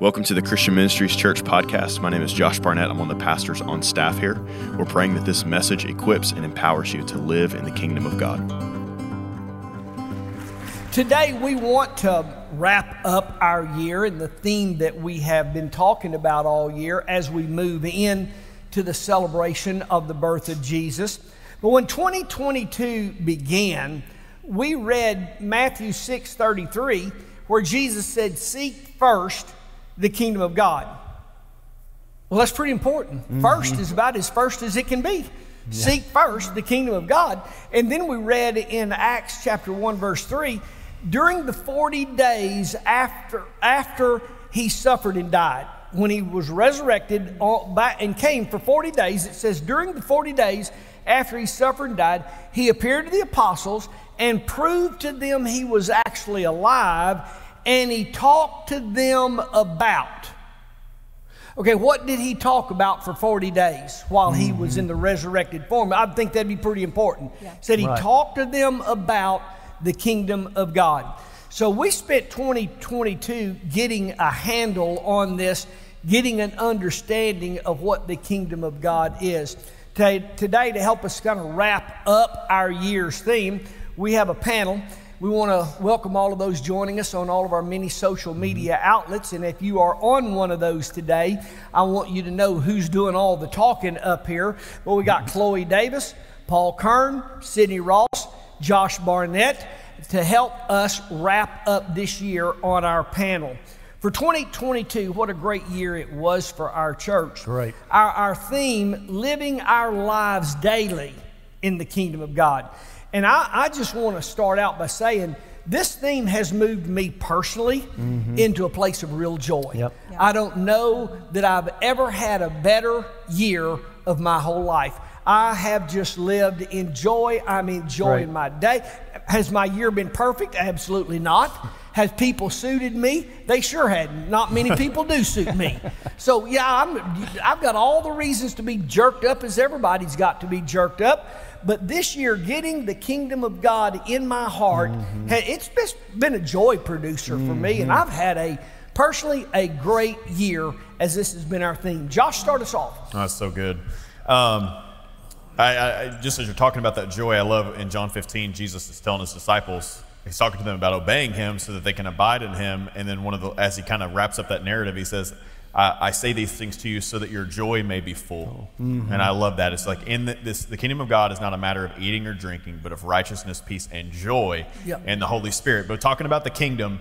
Welcome to the Christian Ministries Church podcast. My name is Josh Barnett. I'm one of the pastors on staff here. We're praying that this message equips and empowers you to live in the kingdom of God. Today, we want to wrap up our year and the theme that we have been talking about all year as we move in to the celebration of the birth of Jesus. But when 2022 began, we read Matthew 6:33 where Jesus said, "Seek first the kingdom of God. Well, that's pretty important. Mm-hmm. First is about as first as it can be. Yeah. Seek first the kingdom of God. And then we read in Acts chapter 1, verse 3 during the 40 days after, after he suffered and died, when he was resurrected and came for 40 days, it says, during the 40 days after he suffered and died, he appeared to the apostles and proved to them he was actually alive and he talked to them about. Okay, what did he talk about for 40 days while he was in the mm-hmm. resurrected form? I think that'd be pretty important. Yeah. Said he right. talked to them about the kingdom of God. So we spent 2022 getting a handle on this, getting an understanding of what the kingdom of God is. Today, to help us kind of wrap up our year's theme, we have a panel we want to welcome all of those joining us on all of our many social media mm-hmm. outlets. And if you are on one of those today, I want you to know who's doing all the talking up here. Well, we got mm-hmm. Chloe Davis, Paul Kern, Sydney Ross, Josh Barnett to help us wrap up this year on our panel. For 2022, what a great year it was for our church. Great. Our, our theme, living our lives daily in the kingdom of God. And I, I just want to start out by saying this theme has moved me personally mm-hmm. into a place of real joy. Yep. I don't know that I've ever had a better year of my whole life. I have just lived in joy. I'm enjoying right. my day. Has my year been perfect? Absolutely not. Has people suited me? They sure hadn't. Not many people do suit me. So yeah, I'm, I've got all the reasons to be jerked up as everybody's got to be jerked up. But this year, getting the kingdom of God in my heart, mm-hmm. it's been a joy producer for mm-hmm. me. And mm-hmm. I've had a personally a great year as this has been our theme. Josh, start us off. Oh, that's so good. Um, I, I, just as you're talking about that joy, I love in John 15, Jesus is telling his disciples, he's talking to them about obeying him so that they can abide in him. And then one of the, as he kind of wraps up that narrative, he says, I, I, say these things to you so that your joy may be full. Mm-hmm. And I love that. It's like in the, this, the kingdom of God is not a matter of eating or drinking, but of righteousness, peace, and joy yep. and the Holy Spirit. But talking about the kingdom,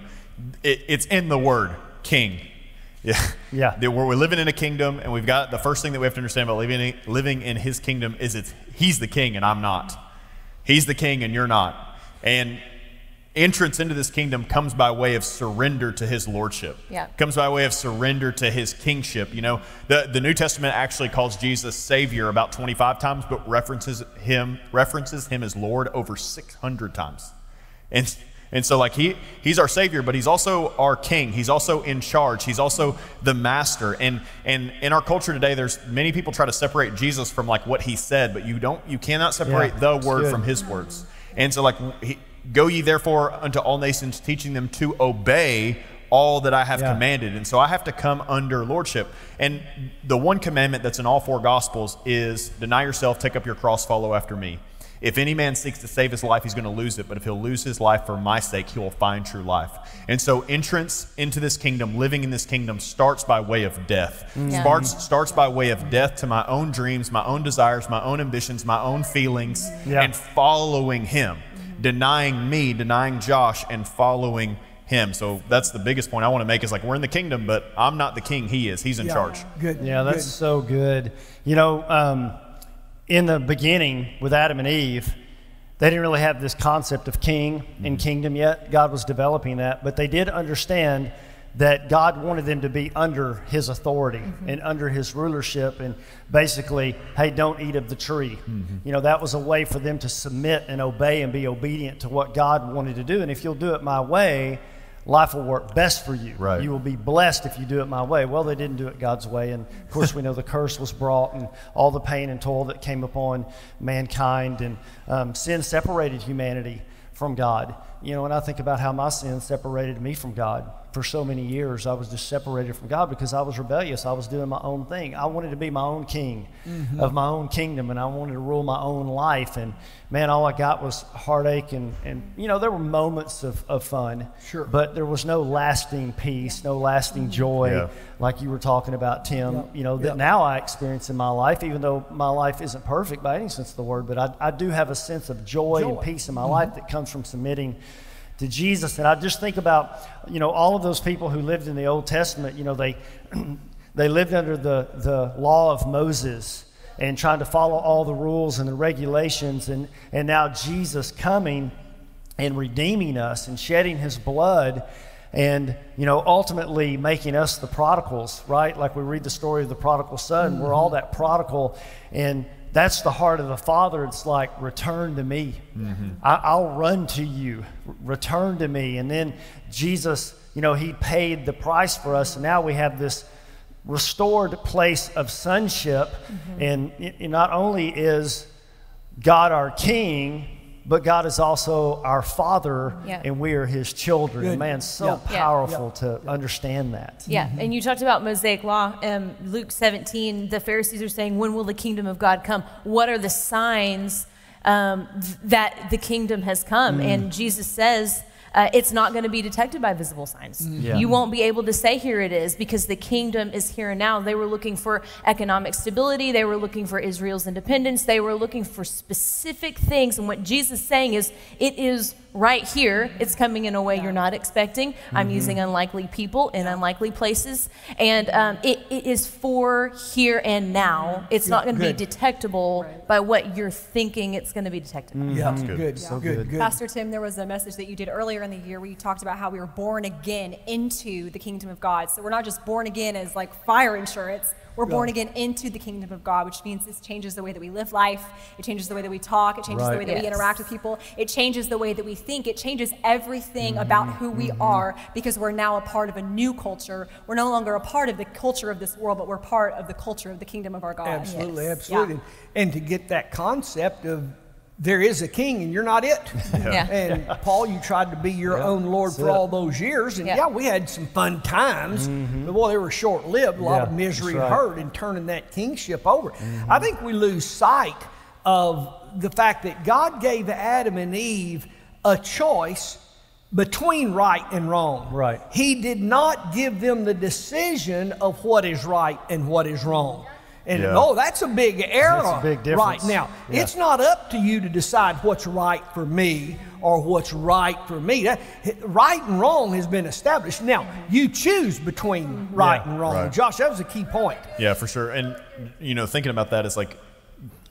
it, it's in the word king. Yeah. Yeah. We're, we're living in a kingdom, and we've got the first thing that we have to understand about living, living in his kingdom is it's he's the king and I'm not. He's the king and you're not. And entrance into this kingdom comes by way of surrender to his lordship. Yeah. Comes by way of surrender to his kingship. You know, the, the New Testament actually calls Jesus Savior about 25 times, but references him references him as Lord over 600 times. And and so like he he's our savior, but he's also our king. He's also in charge. He's also the master. And and in our culture today there's many people try to separate Jesus from like what he said, but you don't you cannot separate yeah, the word good. from his words. And so like he, Go ye therefore unto all nations, teaching them to obey all that I have yeah. commanded. And so I have to come under lordship. And the one commandment that's in all four gospels is deny yourself, take up your cross, follow after me. If any man seeks to save his life, he's going to lose it. But if he'll lose his life for my sake, he will find true life. And so, entrance into this kingdom, living in this kingdom, starts by way of death. Mm. Yeah. Starts, starts by way of death to my own dreams, my own desires, my own ambitions, my own feelings, yeah. and following him denying me, denying Josh, and following him. So that's the biggest point I want to make is like we're in the kingdom, but I'm not the king. He is. He's in yeah, charge. Good. Yeah, that's good. so good. You know, um, in the beginning with Adam and Eve, they didn't really have this concept of king and mm-hmm. kingdom yet. God was developing that, but they did understand that God wanted them to be under his authority mm-hmm. and under his rulership and basically, hey, don't eat of the tree. Mm-hmm. You know, that was a way for them to submit and obey and be obedient to what God wanted to do. And if you'll do it my way, life will work best for you. Right. You will be blessed if you do it my way. Well, they didn't do it God's way. And of course, we know the curse was brought and all the pain and toil that came upon mankind. And um, sin separated humanity from God. you know, when I think about how my sin separated me from God for so many years, I was just separated from God because I was rebellious. I was doing my own thing. I wanted to be my own king mm-hmm. of my own kingdom, and I wanted to rule my own life. And man, all I got was heartache. And, and you know, there were moments of, of fun, sure. but there was no lasting peace, no lasting mm-hmm. joy, yeah. like you were talking about, Tim, yep. you know, that yep. now I experience in my life, even though my life isn't perfect by any sense of the word, but I, I do have a sense of joy, joy. and peace in my mm-hmm. life that comes from submitting to Jesus. And I just think about, you know, all of those people who lived in the Old Testament, you know, they, they lived under the, the law of Moses and trying to follow all the rules and the regulations. And, and now Jesus coming and redeeming us and shedding his blood and you know ultimately making us the prodigals right like we read the story of the prodigal son mm-hmm. we're all that prodigal and that's the heart of the Father. It's like, return to me. Mm-hmm. I, will run to you. Return to me. And then Jesus, you know, He paid the price for us. And now we have this restored place of sonship. Mm-hmm. And it, not only is God our King, but God is also our Father, yeah. and we are His children. Good. Man, so yeah. powerful yeah. to understand that. Yeah, mm-hmm. and you talked about Mosaic law. Um, Luke 17, the Pharisees are saying, When will the kingdom of God come? What are the signs um, that the kingdom has come? Mm. And Jesus says, uh, it's not going to be detected by visible signs. Mm-hmm. Yeah. You won't be able to say, here it is, because the kingdom is here and now. They were looking for economic stability, they were looking for Israel's independence, they were looking for specific things. And what Jesus is saying is, it is right here. It's coming in a way you're not expecting. Mm-hmm. I'm using unlikely people in unlikely places. And um, it, it is for here and now. It's yeah, not going to be detectable right. by what you're thinking it's going to be detected mm-hmm. Yeah, good. Good. Yeah. So good. good. Pastor Tim, there was a message that you did earlier in the year where you talked about how we were born again into the kingdom of God. So we're not just born again as like fire insurance we're born again into the kingdom of God, which means this changes the way that we live life. It changes the way that we talk. It changes right. the way that yes. we interact with people. It changes the way that we think. It changes everything mm-hmm. about who we mm-hmm. are because we're now a part of a new culture. We're no longer a part of the culture of this world, but we're part of the culture of the kingdom of our God. Absolutely, yes. absolutely. Yeah. And to get that concept of there is a king and you're not it. Yeah. And yeah. Paul, you tried to be your yeah, own Lord for it. all those years. And yeah. we had some fun times, mm-hmm. but boy, they were short lived. A lot of misery and hurt in turning that kingship over. Mm-hmm. I think we lose sight of the fact that God gave Adam and Eve a choice between right and wrong. Right. He did not give them the decision of what is right and what is wrong. And yeah. oh, that's a big error that's a big difference. right now. Yeah. It's not up to you to decide what's right for me or what's right for me. That, right and wrong has been established. Now, you choose between mm-hmm. right yeah, and wrong. Right. Josh, that was a key point. Yeah, for sure. And, you know, thinking about that is like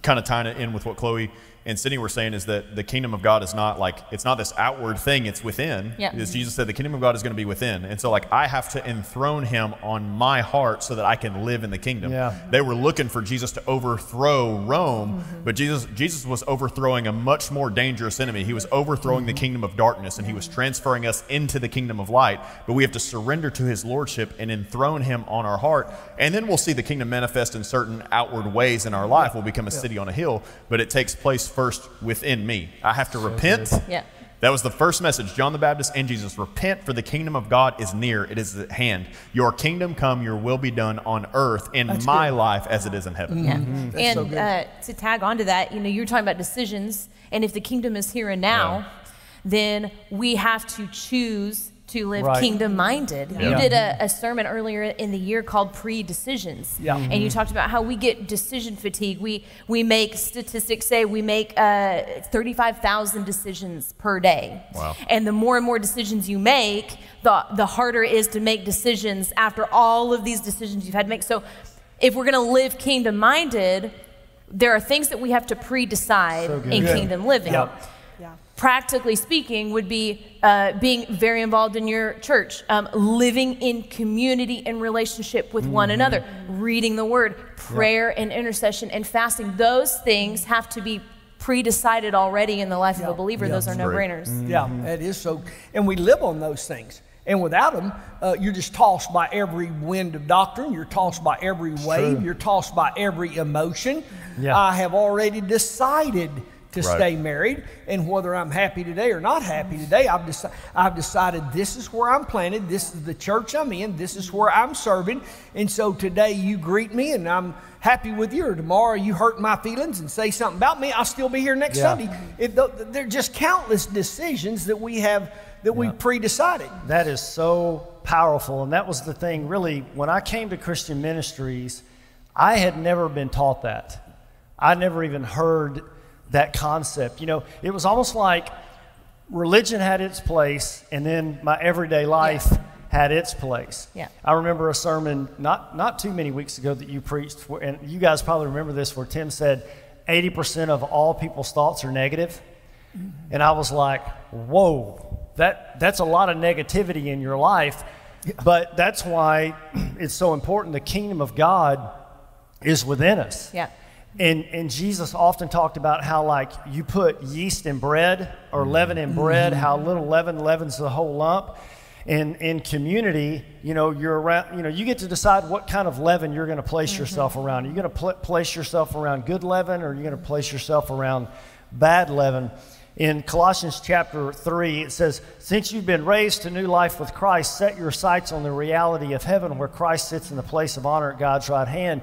kind of tying it in with what Chloe and Sydney were saying is that the kingdom of God is not like it's not this outward thing; it's within. Yeah. As Jesus said, the kingdom of God is going to be within, and so like I have to enthrone Him on my heart so that I can live in the kingdom. Yeah. They were looking for Jesus to overthrow Rome, mm-hmm. but Jesus Jesus was overthrowing a much more dangerous enemy. He was overthrowing mm-hmm. the kingdom of darkness, and He was transferring us into the kingdom of light. But we have to surrender to His lordship and enthrone Him on our heart, and then we'll see the kingdom manifest in certain outward ways in our life. We'll become a city on a hill, but it takes place first within me. I have to so repent. Good. Yeah. That was the first message, John the Baptist and Jesus. Repent, for the kingdom of God is near. It is at hand. Your kingdom come, your will be done on earth in That's my good. life as it is in heaven. Yeah. Mm-hmm. And so uh, to tag onto that, you know, you're talking about decisions, and if the kingdom is here and now, yeah. then we have to choose to live right. kingdom minded. Yeah. You did a, a, sermon earlier in the year called Pre Decisions. Yeah. Mm-hmm. And you talked about how we get decision fatigue. We, we make statistics say we make uh, 35,000 decisions per day. Wow. And the more and more decisions you make, the, the harder it is to make decisions after all of these decisions you've had to make. So if we're going to live kingdom minded, there are things that we have to pre decide so in yeah. kingdom living. Yep practically speaking, would be uh, being very involved in your church, um, living in community and relationship with mm-hmm. one another, reading the word, prayer and intercession and fasting. Those things have to be pre-decided already in the life of a believer. Those are no-brainers. Mm-hmm. Yeah, it is so. And we live on those things. And without them, uh, you're just tossed by every wind of doctrine. You're tossed by every wave. True. You're tossed by every emotion. Yeah. I have already decided to Right. stay married. And whether I'm happy today or not happy today, I've, deci- I've decided this is where I'm planted. This is the church I'm in. This is where I'm serving. And so today you greet me and I'm happy with you. Or tomorrow you hurt my feelings and say something about me. I'll still be here next Yeah. Sunday. It, th- they're just countless decisions that we have that we pre-decided. That is so powerful. And that was the thing, really, when I came to Christian ministries, I had never been taught that. I never even heard that concept. You know, it was almost like religion had its place, and then my everyday life had its place. Yeah. I remember a sermon not, not too many weeks ago that you preached, where- and you guys probably remember this, where Tim said 80% of all people's thoughts are negative. Mm-hmm. And I was like, whoa, that, that's a lot of negativity in your life. But that's why it's so important. The kingdom of God is within us. Yeah. And, and Jesus often talked about how, like, you put yeast in bread or mm-hmm. leaven in bread, mm-hmm. how little leaven leavens the whole lump. And in community, you know, you're around, you know, you get to decide what kind of leaven you're going to place mm-hmm. yourself around. Are you going to pl- place yourself around good leaven or are you going to place yourself around bad leaven? In Colossians chapter 3, it says, Since you've been raised to new life with Christ, set your sights on the reality of heaven where Christ sits in the place of honor at God's right hand.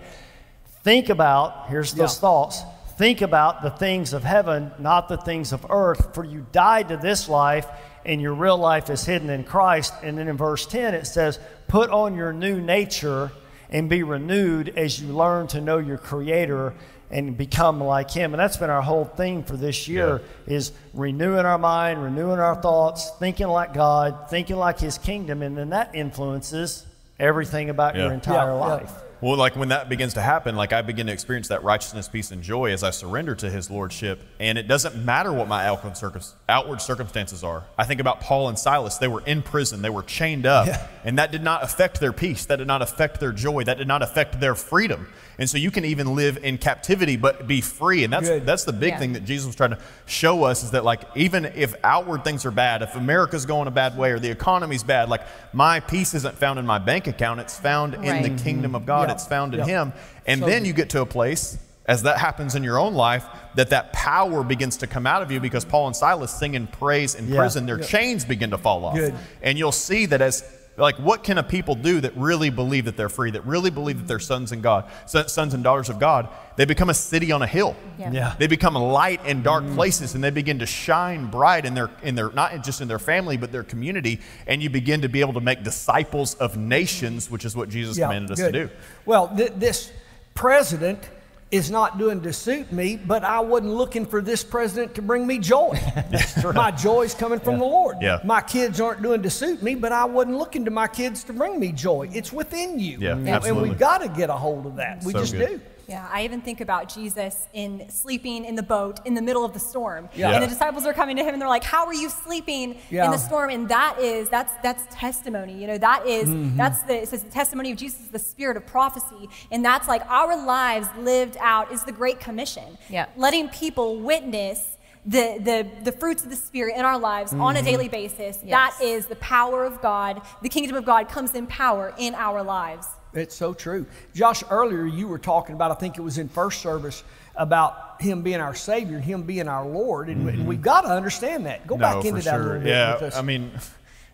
Think about, here's those Yeah. thoughts. Think about the things of heaven, not the things of earth, for you died to this life, and your real life is hidden in Christ. And then in verse 10, it says, Put on your new nature and be renewed as you learn to know your Creator and become like Him. And that's been our whole theme for this year is renewing our mind, renewing our thoughts, thinking like God, thinking like His kingdom, and then that influences everything about your entire Yeah, yeah. life. Well, like when that begins to happen, like I begin to experience that righteousness, peace, and joy as I surrender to His Lordship. And it doesn't matter what my outward, circumstances are. I think about Paul and Silas. They were in prison, they were chained up, and that did not affect their peace. That did not affect their joy. That did not affect their freedom. And so you can even live in captivity but be free. And that's, Good. that's the big Yeah. thing that Jesus was trying to show us is that, like, even if outward things are bad, if America's going a bad way or the economy's bad, like, my peace isn't found in my bank account, it's found in the Right. kingdom mm-hmm. of God, Yeah. it's found in Yeah. Him. And So then good. you get to a place, as that happens in your own life, that that power begins to come out of you because Paul and Silas singing praise in Yeah. prison, their chains begin to fall off. Good. And you'll see that as like what can a people do that really believe that they're free, that really believe that they're mm-hmm. sons and God, sons and daughters of God? They become a city on a hill. Yeah. Yeah. They become a light in dark mm-hmm. places and they begin to shine bright in their in their not just in their family but their community and you begin to be able to make disciples of nations, which is what Jesus commanded us good. to do. Well, th- this president is not doing to suit me, but I wasn't looking for this president to bring me joy. My joy's coming from the Lord. Yeah. My kids aren't doing to suit me, but I wasn't looking to my kids to bring me joy. It's within you. Yeah, and, and we've got to get a hold of that. We So just good. do. Yeah, I even think about Jesus in sleeping in the boat in the middle of the storm. Yeah. And the disciples are coming to him and they're like, "How are you sleeping Yeah. in the storm?" And that is that's that's testimony. You know, that is- Mm-hmm. that's the it says the testimony of Jesus the spirit of prophecy. And that's like our lives lived out is the great commission. Yeah. Letting people witness the, the, the fruits of the Spirit in our lives on a daily basis. That Yes. is the power of God. The kingdom of God comes in power in our lives. It's so true. Josh, earlier you were talking about, I think it was in first service, about him being our Savior him being our Lord. And, and we've got to understand that. Go back into that a little bit Yeah, with us. I mean,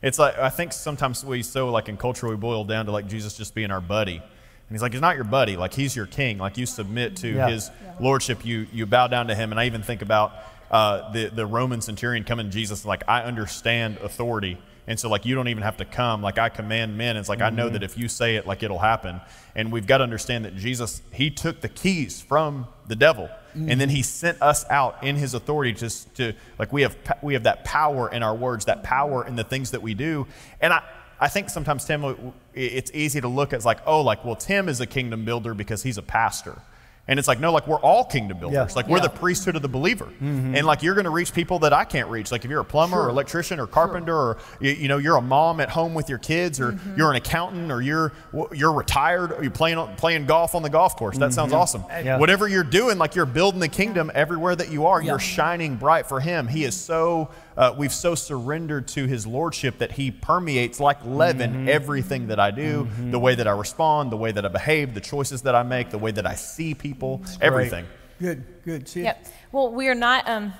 it's like I think sometimes we so like in culture we boil down to like Jesus just being our buddy, and he's like he's not your buddy, like he's your king, like you submit to Yeah. his lordship, you you bow down to him, and I even think about uh, the the Roman centurion coming to Jesus like I understand authority. And so, like, you don't even have to come. Like, I command men. It's like, I know that mm-hmm. if you say it, like, it'll happen. And we've got to understand that Jesus, he took the keys from the devil and then he mm-hmm. sent us out in his authority to, to like we have we have that power in our words that power in the things that we do and i i think sometimes tim it's easy to look at like oh like well tim is a kingdom builder because he's a pastor and it's like no like we're all kingdom builders. Yeah. like we're Yeah. the priesthood of the believer. Mm-hmm. And like you're going to reach people that i can't reach. Like if you're a plumber or electrician or carpenter or you, you know you're a mom at home with your kids or mm-hmm. you're an accountant or you're you're retired or you're playing playing golf on the golf course that sounds mm-hmm. awesome. Yeah. whatever you're doing, like you're building the kingdom everywhere that you are, you're shining bright for Him. He is so, uh, we've so surrendered to His Lordship that He permeates like leaven Mm-hmm. everything that I do, the way that I respond, the way that I behave, the choices that I make, the way that I see people, everything. Good, good. See, Yep. Well, we are not um,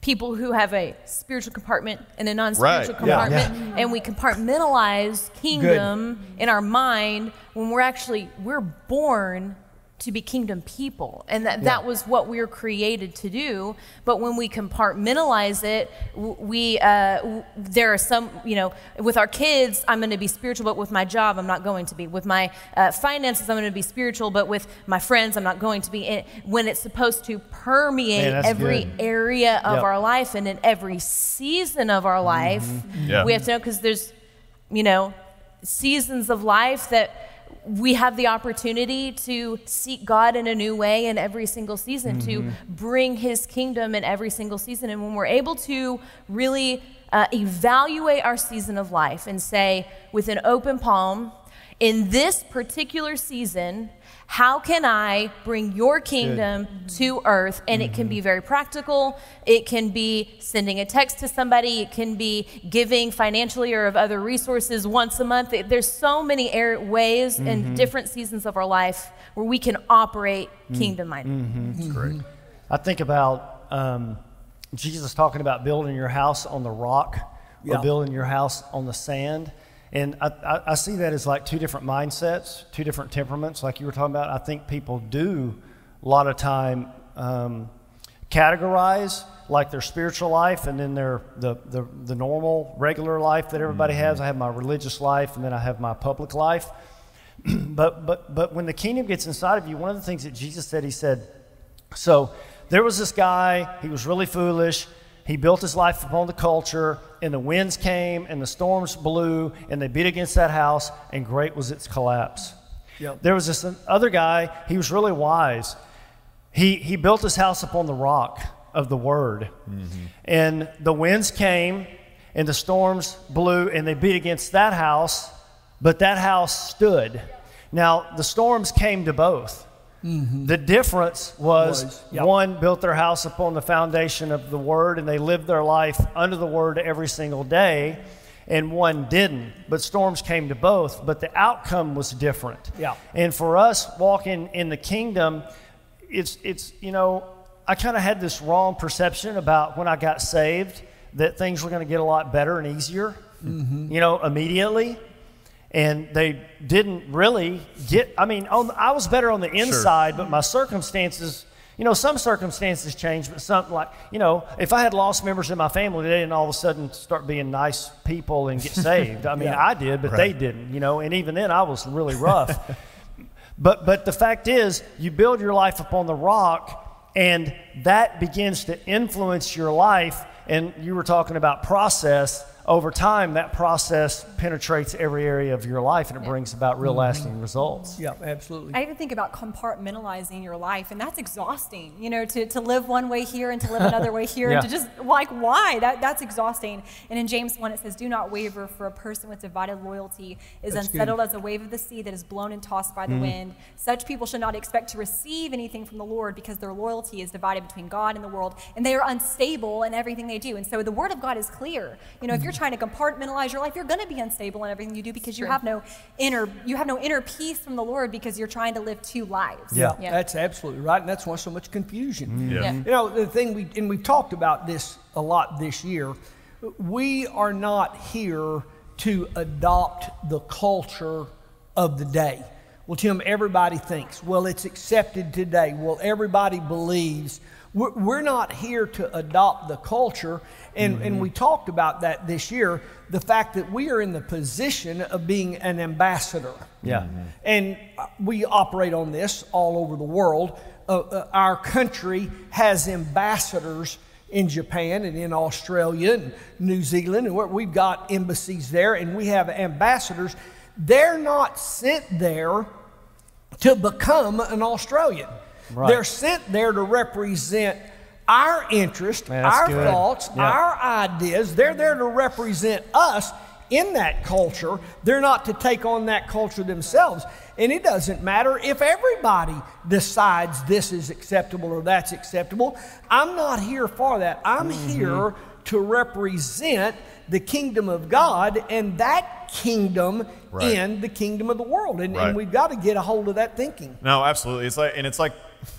people who have a spiritual compartment and a non-spiritual Right, yeah. compartment, and we compartmentalize kingdom in our mind when we're actually we're born to be kingdom people, and that that was what we were created to do. But when we compartmentalize it, we uh, w- there are some you know with our kids, I'm going to be spiritual, but with my job, I'm not going to be. With my uh, finances, I'm going to be spiritual, but with my friends, I'm not going to be. When it's supposed to permeate Man, every good. area of Yep. our life and in every season of our life, Yeah. we have to know because there's, you know, seasons of life that we have the opportunity to seek God in a new way in every single season, to bring His kingdom in every single season. And when we're able to really uh, evaluate our season of life and say, with an open palm, in this particular season, how can I bring your kingdom to earth? And it can mm-hmm. be very practical. It can be sending a text to somebody. It can be giving financially or of other resources once a month. There's so many air- ways and mm-hmm. different seasons of our life where we can operate mm-hmm. kingdom minded. That's great. I think about um, Jesus talking about building your house on the rock Yeah. or building your house on the sand. And I, I, I see that as like two different mindsets, two different temperaments, like you were talking about. I think people do a lot of time um, categorize like their spiritual life and then their the, the, the normal, regular life that everybody has. I have my religious life and then I have my public life. but, but, but when the kingdom gets inside of you, one of the things that Jesus said, he said, so there was this guy, he was really foolish. He built his life upon the culture, and the winds came, and the storms blew, and they beat against that house, and great was its collapse. Yep. There was this other guy, he was really wise. He, he built his house upon the rock of the word. Mm-hmm. And the winds came, and the storms blew, and they beat against that house, but that house stood. Now, the storms came to both. Mm-hmm. The difference was, Was, yep. one built their house upon the foundation of the word, and they lived their life under the word every single day, and one didn't. But storms came to both, but the outcome was different. Yeah. And for us walking in the kingdom, it's it's you know, I kind of had this wrong perception about when I got saved that things were going to get a lot better and easier, mm-hmm. you know, immediately. And they didn't really get. I mean, on, I was better on the inside, but my circumstances, you know, some circumstances changed, but something like, you know, if I had lost members in my family, they didn't all of a sudden start being nice people and get saved. I mean, Yeah. I did, but they didn't, you know. And even then, I was really rough. But but the fact is, you build your life upon the rock, and that begins to influence your life. And you were talking about process. Over time, that process penetrates every area of your life, and it brings about real mm-hmm. lasting results. yeah, absolutely. I even think about compartmentalizing your life, and that's exhausting. You know, to, to live one way here and to live another way here, and to just like why? That that's exhausting. And in James one, it says, "Do not waver, for a person with divided loyalty is That's good. unsettled as a wave of the sea that is blown and tossed by the mm-hmm. wind. Such people should not expect to receive anything from the Lord because their loyalty is divided between God and the world, and they are unstable in everything they do. And so the word of God is clear. You know, if mm-hmm. you're trying to compartmentalize your life, you're going to be unstable in everything you do because you have no inner you have no inner peace from the Lord because you're trying to live two lives. Yeah. Yeah. That's absolutely right, and that's why so much confusion. Mm-hmm. Yeah. Yeah. You know, the thing we, and we've talked about this a lot this year, we are not here to adopt the culture of the day. Well, Tim, everybody thinks, well, it's accepted today. Well, everybody believes. We're, we're not here to adopt the culture. And, and we talked about that this year the fact that we are in the position of being an ambassador. Yeah. And uh, we operate on this all over the world. Uh, uh, our country has ambassadors in Japan and in Australia and New Zealand, and where we've got embassies there, and we have ambassadors. They're not sent there to become an Australian. Right. They're sent there to represent our interest, Man, our good. thoughts, Yeah. our ideas. They're there to represent us in that culture. They're not to take on that culture themselves. And it doesn't matter if everybody decides this is acceptable or that's acceptable. I'm not here for that. I'm mm-hmm. here to represent the kingdom of God and that kingdom Right. in the kingdom of the world. And, Right. and we've got to get a hold of that thinking. No, absolutely. It's like, and it's like,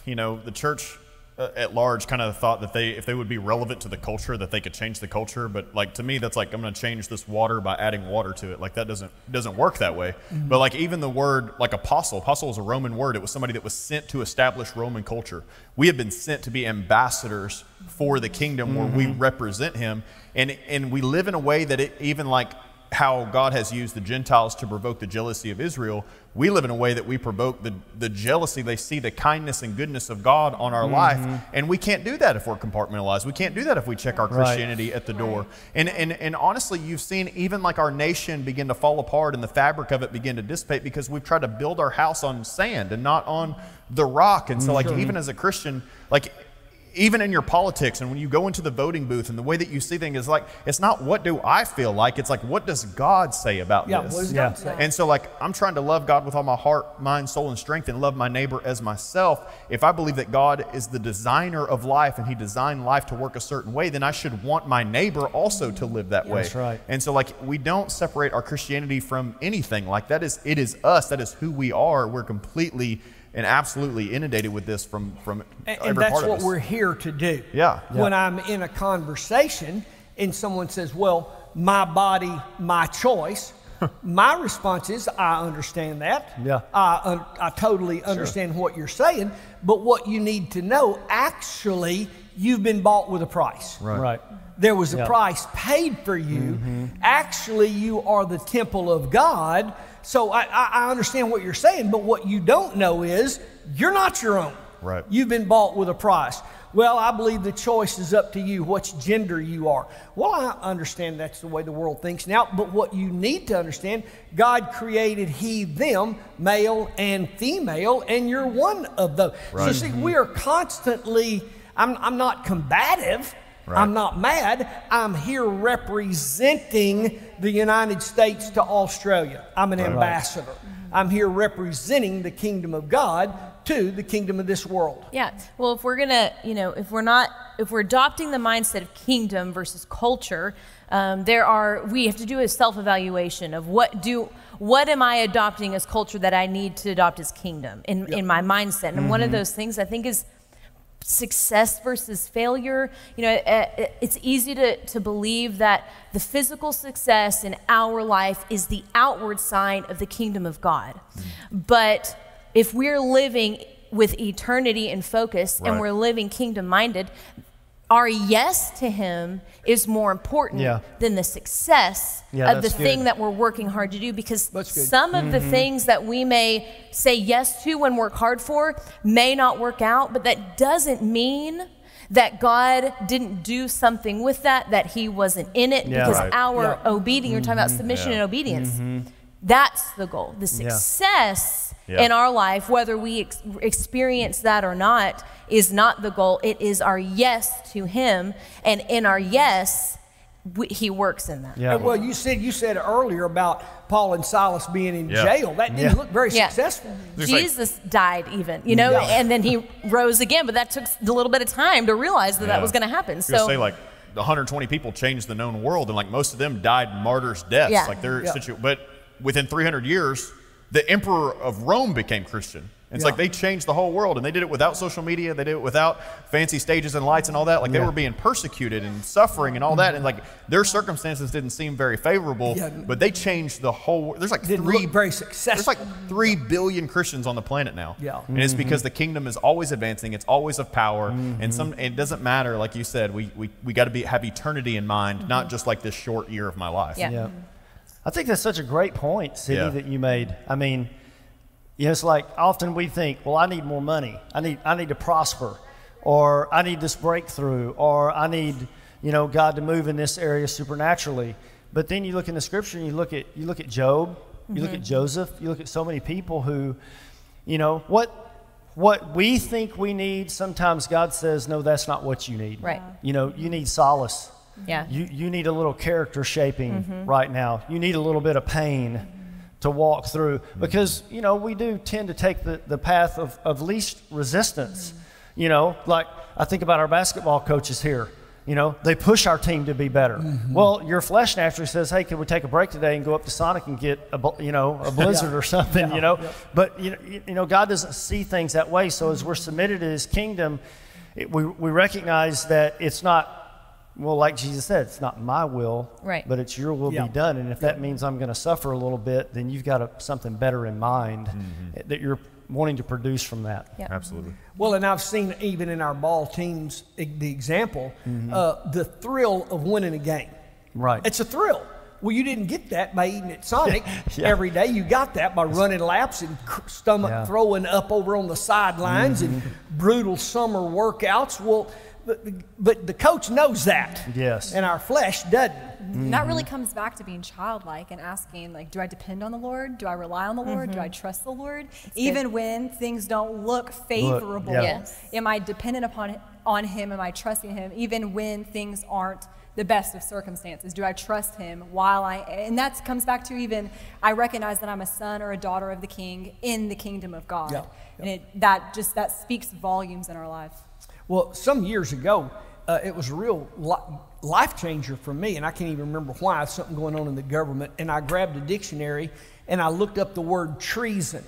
you know, the church uh, at large kind of thought that they, if they would be relevant to the culture, that they could change the culture. But like to me, that's like I'm going to change this water by adding water to it. Like that doesn't doesn't work that way. But like even the word like apostle, apostle is a Roman word. It was somebody that was sent to establish Roman culture. We have been sent to be ambassadors for the kingdom where we represent Him, and and we live in a way that it even like how God has used the Gentiles to provoke the jealousy of Israel, we live in a way that we provoke the, the jealousy. They see the kindness and goodness of God on our life. Mm-hmm. And we can't do that if we're compartmentalized. We can't do that if we check our Right. Christianity at the door. And, and, and honestly, you've seen even like our nation begin to fall apart and the fabric of it begin to dissipate because we've tried to build our house on sand and not on the rock. And so, mm, like, even as a Christian, like, even in your politics and when you go into the voting booth and the way that you see things is like it's not what do I feel like it's like what does God say about Yeah, this what does Yeah. Say? and so like I'm trying to love God with all my heart mind soul and strength and love my neighbor as myself if I believe that God is the designer of life and he designed life to work a certain way then I should want my neighbor also to live that way That's right. and so like we don't separate our Christianity from anything like that is it is us that is who we are we're completely and absolutely inundated with this from from And, every and that's part of what us. we're here to do. Yeah. When I'm in a conversation and someone says, Well, my body, my choice, my response is, I understand that. Yeah. I, un- I totally understand what you're saying. But what you need to know actually, you've been bought with a price. Right. There was a Yeah. price paid for you. Mm-hmm. Actually, you are the temple of God. So I, I I understand what you're saying, but what you don't know is you're not your own. Right. You've been bought with a price. Well, I believe the choice is up to you, which gender you are. Well, I understand that's the way the world thinks now, but what you need to understand, God created He, them, male and female, and you're one of those. Right. So, Right. see, we are constantly, I'm, I'm not combative. Right. I'm not mad. I'm here representing the United States to Australia. I'm an ambassador. I'm here representing the kingdom of God to the kingdom of this world. Yeah. Well, if we're gonna, you know, if we're not, if we're adopting the mindset of kingdom versus culture, um, there are we have to do a self-evaluation of what do what am I adopting as culture that I need to adopt as kingdom in in my mindset. And one of those things I think is success versus failure. You know, uh, it's easy to, to believe that the physical success in our life is the outward sign of the kingdom of God. But if we're living with eternity in focus and we're living kingdom minded, our yes to Him is more important Yeah. than the success Yeah, of the that's thing that we're working hard to do because good. some of the things that we may say yes to and work hard for may not work out, but that doesn't mean that God didn't do something with that, that He wasn't in it, Yeah. because Right. our obedience, you're talking about submission Yeah. and obedience. That's the goal. The success Yeah. in our life, whether we ex- experience that or not, is not the goal. It is our yes to Him, and in our yes, we, He works in that. Yeah. Well, you said you said earlier about Paul and Silas being in Yeah. jail. That didn't Yeah. look very Yeah. successful. There's like- Jesus died even, you know, Yeah. and then he rose again, but that took a little bit of time to realize that that was going to happen. I was So say like 120 people changed the known world, and like most of them died martyrs' deaths. Yeah. Like they're Yeah. situ- but within 300 years, the emperor of Rome became Christian. It's Yeah. like they changed the whole world, and they did it without social media. They did it without fancy stages and lights and all that. Like they were being persecuted and suffering and all that, and like their circumstances didn't seem very favorable. Yeah. But they changed the whole. There's like Didn't three look very there's successful. like three billion Christians on the planet now. Yeah. And it's because the kingdom is always advancing, it's always of power. And some it doesn't matter, like you said, we we, we gotta be have eternity in mind, not just like this short year of my life. Yeah. Yeah. I think that's such a great point, Sydney, Yeah. that you made. I mean, you know, it's like often we think, well, I need more money. I need, I need to prosper, or I need this breakthrough, or I need, you know, God to move in this area supernaturally. But then you look in the scripture and you look at, you look at Job, you look at mm-hmm. Joseph, you look at so many people who, you know, what, what we think we need, sometimes God says, no, that's not what you need. Right. You know, you need solace. Yeah. You, you need a little character shaping mm-hmm. right now. You need a little bit of pain to walk through mm-hmm. because, you know, we do tend to take the, the path of, of least resistance. Mm-hmm. You know, like I think about our basketball coaches here. You know, they push our team to be better. Well, your flesh naturally says, "Hey, can we take a break today and go up to Sonic and get a you know a blizzard or something?" You know, but you know, you you know, God doesn't see things that way. So as we're submitted to His kingdom, it, we we recognize that it's not. Well, like Jesus said, it's not my will, Right. but it's your will Yeah. be done. And if that means I'm going to suffer a little bit, then you've got a, something better in mind mm-hmm. eh, that you're wanting to produce from that. Yeah. Absolutely. Well, and I've seen even in our ball teams e- the example, mm-hmm. uh, the thrill of winning a game. Right. It's a thrill. Well, you didn't get that by eating at Sonic Yeah. every day. You got that by running laps and cr- stomach Yeah. throwing up over on the sidelines and mm-hmm. brutal summer workouts. Well, but, but the coach knows that. Yes. And our flesh doesn't. And that really comes back to being childlike and asking, like, do I depend on the Lord? Do I rely on the Lord? Do I trust the Lord? Even when things don't look favorable, yeah. Yes. am I dependent upon on Him? Am I trusting Him? Even when things aren't the best of circumstances, do I trust Him while I? And that comes back to even I recognize that I'm a son or a daughter of the King in the kingdom of God, Yeah. and it, that just that speaks volumes in our life. Well, some years ago, uh, it was a real li- life changer for me, and I can't even remember why. Something going on in the government, and I grabbed a dictionary and I looked up the word treason.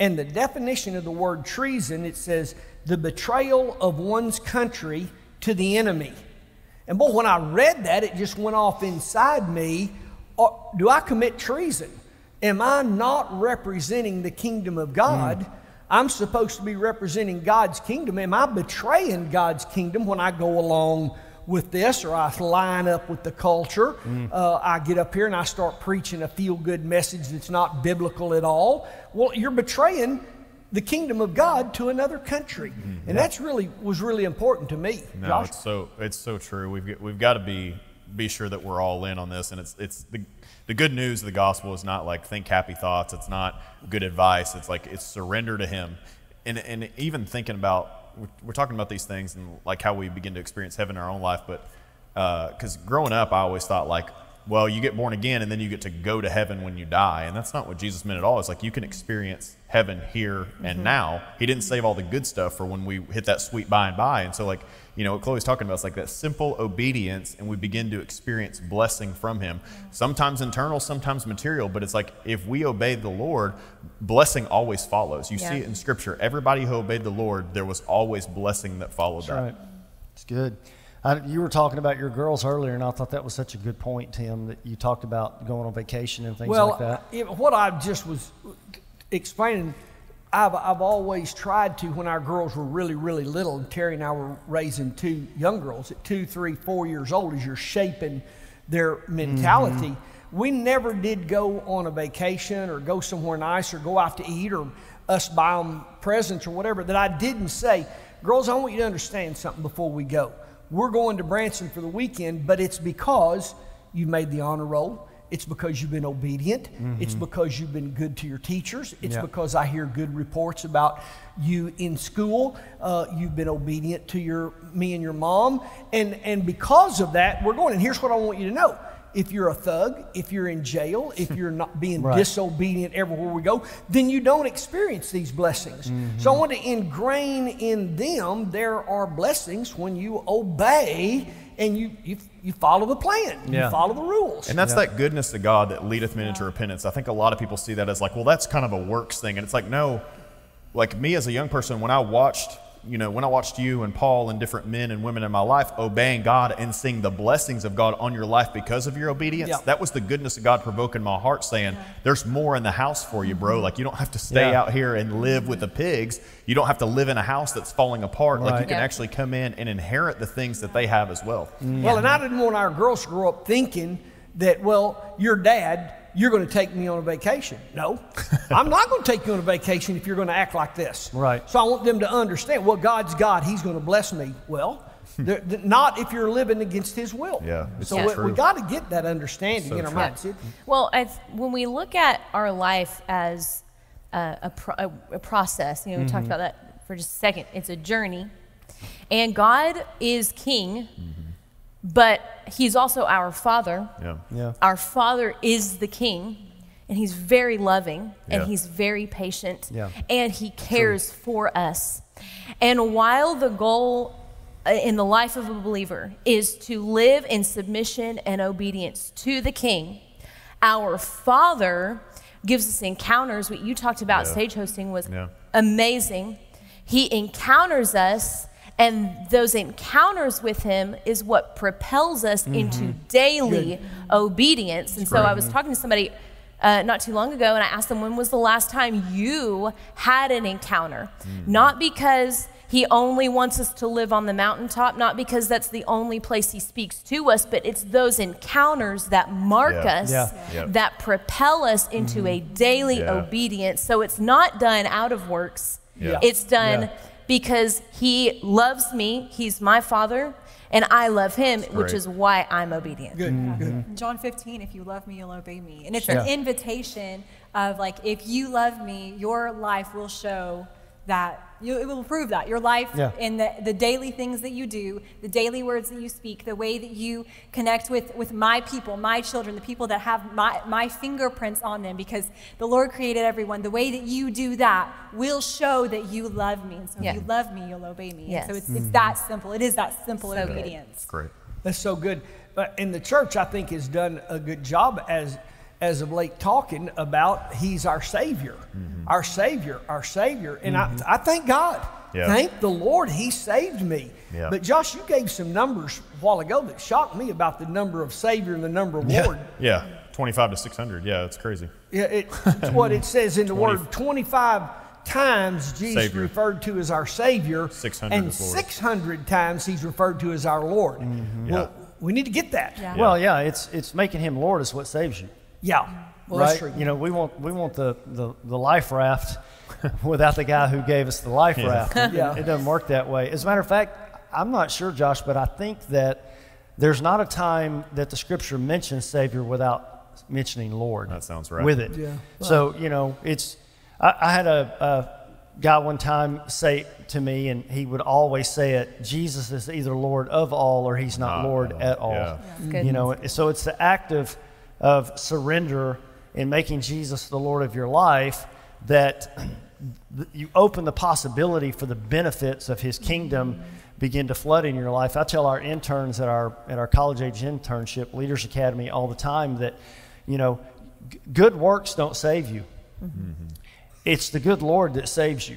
And the definition of the word treason it says the betrayal of one's country to the enemy. And boy, when I read that, it just went off inside me. Uh, Do I commit treason? Am I not representing the kingdom of God? I'm supposed to be representing God's kingdom. Am I betraying God's kingdom when I go along with this or I line up with the culture? Uh, I get up here and I start preaching a feel good message that's not biblical at all. Well, you're betraying the kingdom of God to another country. And that's really was really important to me. No, Josh? it's so it's so true. We've got- we've got to be be sure that we're all in on this, and it's it's the the good news of the gospel is not like think happy thoughts. It's not good advice. It's like it's surrender to Him, and and even thinking about we're, talking about these things and like how we begin to experience heaven in our own life, but uh, because growing up, I always thought like. Well, you get born again and then you get to go to heaven when you die. And that's not what Jesus meant at all. It's like you can experience heaven here and mm-hmm. now. He didn't save all the good stuff for when we hit that sweet by and by. And so, like, you know, what Chloe's talking about is like that simple obedience, and we begin to experience blessing from Him. Sometimes internal, sometimes material, but it's like if we obey the Lord, blessing always follows. You Yeah. see it in Scripture. Everybody who obeyed the Lord, there was always blessing that followed That's that. right. It's good. I, you were talking about your girls earlier, and I thought that was such a good point, Tim, that you talked about going on vacation and things well, like that. it- what I just was explaining, I've, I've always tried to, when our girls were really, really little, and Terry and I were raising two young girls at two, three, four years old, as you're shaping their mentality. Mm-hmm. We never did go on a vacation or go somewhere nice or go out to eat or us buy them presents or whatever that I didn't say, girls, I want you to understand something before we go. We're going to Branson for the weekend, but it's because you made the honor roll. It's because you've been obedient. It's because you've been good to your teachers. It's Yeah. because I hear good reports about you in school. Uh, you've been obedient to your me and your mom, and and because of that, we're going. And here's what I want you to know: if you're a thug, if you're in jail, if you're not being Right. disobedient everywhere we go, then you don't experience these blessings. So I want to ingrain in them there are blessings when you obey and you you, you follow the plan. Yeah. You follow the rules. And that's that goodness to God that leadeth men into repentance. I think a lot of people see that as like, well, that's kind of a works thing. And it's like, no, like me as a young person, when I watched, you know, when I watched you and Paul and different men and women in my life obeying God and seeing the blessings of God on your life because of your obedience, Yeah. that was the goodness of God provoking my heart, saying, there's more in the house for you, bro. Like, you don't have to stay Yeah. out here and live with the pigs. You don't have to live in a house that's falling apart. Like, you can Yeah. actually come in and inherit the things that they have as well. Well, and I didn't want our girls to grow up thinking that, well, your dad, you're going to take me on a vacation. No, I'm not going to take you on a vacation if you're going to act like this. Right. So I want them to understand, well, God's God, He's going to bless me. Well, they're- they're not if you're living against His will. Yeah, it's So so we, we got to get that understanding So in our true. minds. It- Well, I when we look at our life as a, a, pro- a, a process, you know, we Mm-hmm. talked about that for just a second. It's a journey, and God is King, but He's also our Father. Yeah. Yeah. Our Father is the King, and He's very loving, and Yeah. He's very patient, Yeah. and He cares for us. And while the goal uh, in the life of a believer is to live in submission and obedience to the king. Our Father gives us encounters. What you talked about Yeah. stage hosting was Yeah. amazing. He encounters us, and those encounters with Him is what propels us into daily obedience. And so I was talking to somebody uh, not too long ago, and I asked them, when was the last time you had an encounter? Not because he only wants us to live on the mountaintop, not because that's the only place he speaks to us, but it's those encounters that mark Yeah. us, Yeah. Yep. that propel us into a daily Yeah. obedience. So it's not done out of works, Yeah. it's done Yeah. Because he loves me, he's my father, and I love him, which is why I'm obedient. Good, mm-hmm. good. John 15, if you love me, you'll obey me. And it's Sure. an invitation of like, if you love me, your life will show that. You, it will prove that. Your life Yeah. in the, the daily things that you do, the daily words that you speak, the way that you connect with, with my people, my children, the people that have my, my fingerprints on them, because the Lord created everyone. The way that you do that will show that you love me. And so Yeah. if you love me, you'll obey me. And Yes. so it's, it's mm-hmm. that simple. It is that simple So good. obedience. Great. That's so good. But in the church, I think has done a good job as as of late talking about He's our Savior, mm-hmm. our Savior, our Savior, and I, mm-hmm. I thank God. Yeah. Thank the Lord, He saved me. Yeah. But Josh, you gave some numbers a while ago that shocked me about the number of Savior and the number of Lord. Yeah. 25 to 600. Yeah, that's crazy. Yeah, it, it's what it says in the 20 word 25 times Jesus Savior. referred to as our Savior, 600 and 600 times he's referred to as our Lord. Mm-hmm. Well, we need to get that. Yeah. Well, yeah, it's it's making him Lord is what saves you. Yeah. Well, right? that's true. You know, we want we want the, the, the life raft without the guy who gave us the life raft. It, Yeah. it doesn't work that way. As a matter of fact, I'm not sure, Josh, but I think that there's not a time that the scripture mentions Savior without mentioning Lord. That sounds right. With it. Yeah. So, you know, it's I, I had a, a guy one time say to me, and he would always say it, Jesus is either Lord of all or he's not Not Lord at all. at all. Yeah. That's good. You know, so it's the act of, of surrender in making Jesus the Lord of your life that you open the possibility for the benefits of his kingdom begin to flood in your life. I tell our interns at our at our college age internship, Leaders Academy, all the time that, you know, g- good works don't save you. Mm-hmm. It's the good Lord that saves you.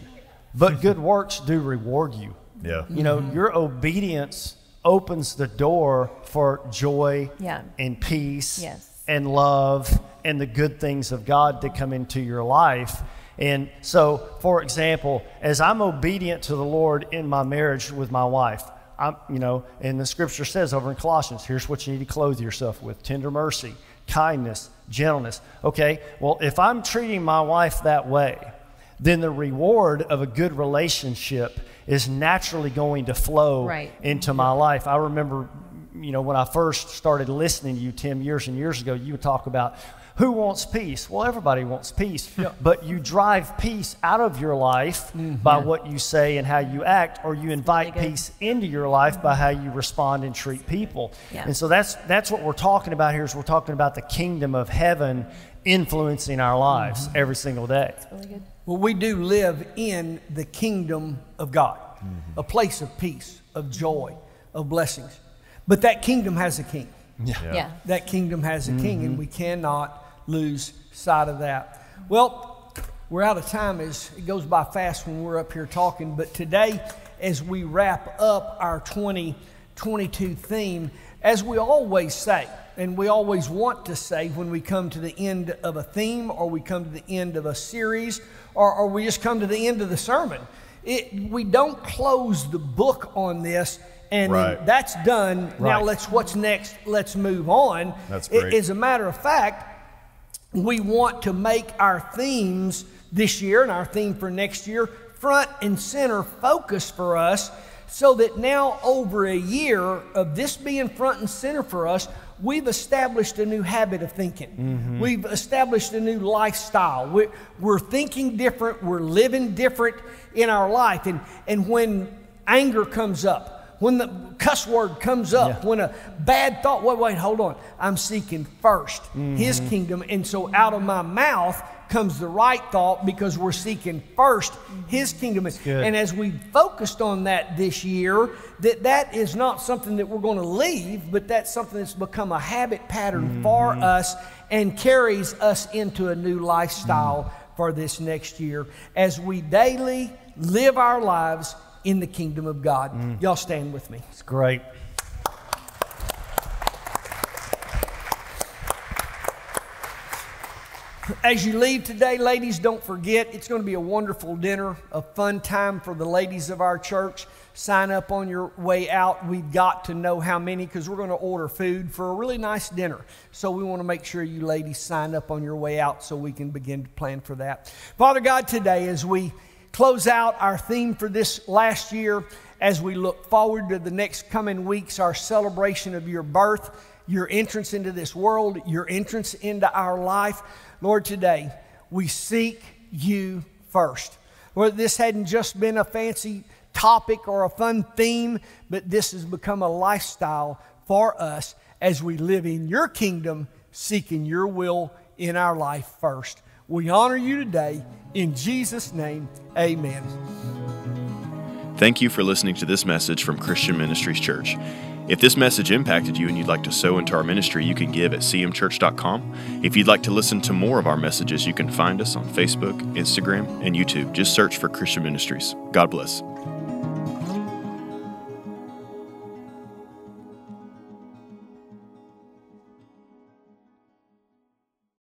But good works do reward you. Yeah. You know, mm-hmm. your obedience opens the door for joy Yeah. and peace Yes. And love and the good things of God to come into your life. And so, for example, as I'm obedient to the Lord in my marriage with my wife, I'm, you know, and the scripture says over in Colossians, here's what you need to clothe yourself with tender mercy, kindness, gentleness. Okay, well, if I'm treating my wife that way, then the reward of a good relationship is naturally going to flow Right. into mm-hmm. my life. I remember, you know, when I first started listening to you, Tim, years and years ago, you would talk about who wants peace. Well, everybody wants peace, but you drive peace out of your life mm-hmm. by what you say and how you act, or you invite peace into your life by how you respond and treat people. Yeah. And so that's that's what we're talking about here. Is we're talking about the kingdom of heaven influencing our lives mm-hmm. every single day. Really good. Well, we do live in the kingdom of God, mm-hmm. a place of peace, of joy, of blessings. But that kingdom has a king. Yeah. That kingdom has a king, and mm-hmm. we cannot lose sight of that. Well, we're out of time as it goes by fast when we're up here talking, but today, as we wrap up our 2022 theme, as we always say, and we always want to say when we come to the end of a theme or we come to the end of a series or, or we just come to the end of the sermon, it, we don't close the book on this and Right. that's done. Now let's what's next? Let's move on. That's great. As a matter of fact, we want to make our themes this year and our theme for next year front and center focus for us so that now over a year of this being front and center for us we've established a new habit of thinking mm-hmm. we've established a new lifestyle we're, we're thinking different we're living different in our life and, and when anger comes up when the cuss word comes up, when a bad thought, wait, wait, hold on. I'm seeking 1st His mm-hmm. kingdom. And so out of my mouth comes the right thought because we're seeking first his kingdom. And as we focused on that this year that that is not something that we're going to leave but that's something that's become a habit pattern mm-hmm. for us and carries us into a new lifestyle mm. for this next year. As we daily live our lives in the kingdom of god mm. y'all stand with me It's great. As you leave today, ladies, don't forget it's going to be a wonderful dinner, a fun time for the ladies of our church. Sign up on your way out. We've got to know how many because we're going to order food for a really nice dinner. So we want to make sure you ladies sign up on your way out so we can begin to plan for that. Father God, today as we close out our theme for this last year, as we look forward to the next coming weeks, our celebration of your birth, your entrance into this world, your entrance into our life. Lord, today we seek you first. Lord, this hadn't just been a fancy topic or a fun theme, but this has become a lifestyle for us as we live in your kingdom, seeking your will in our life first. We honor you today. In Jesus' name, amen. Thank you for listening to this message from Christian Ministries Church. If this message impacted you and you'd like to sow into our ministry, you can give at cmchurch.com. If you'd like to listen to more of our messages, you can find us on Facebook, Instagram, and YouTube. Just search for Christian Ministries. God bless.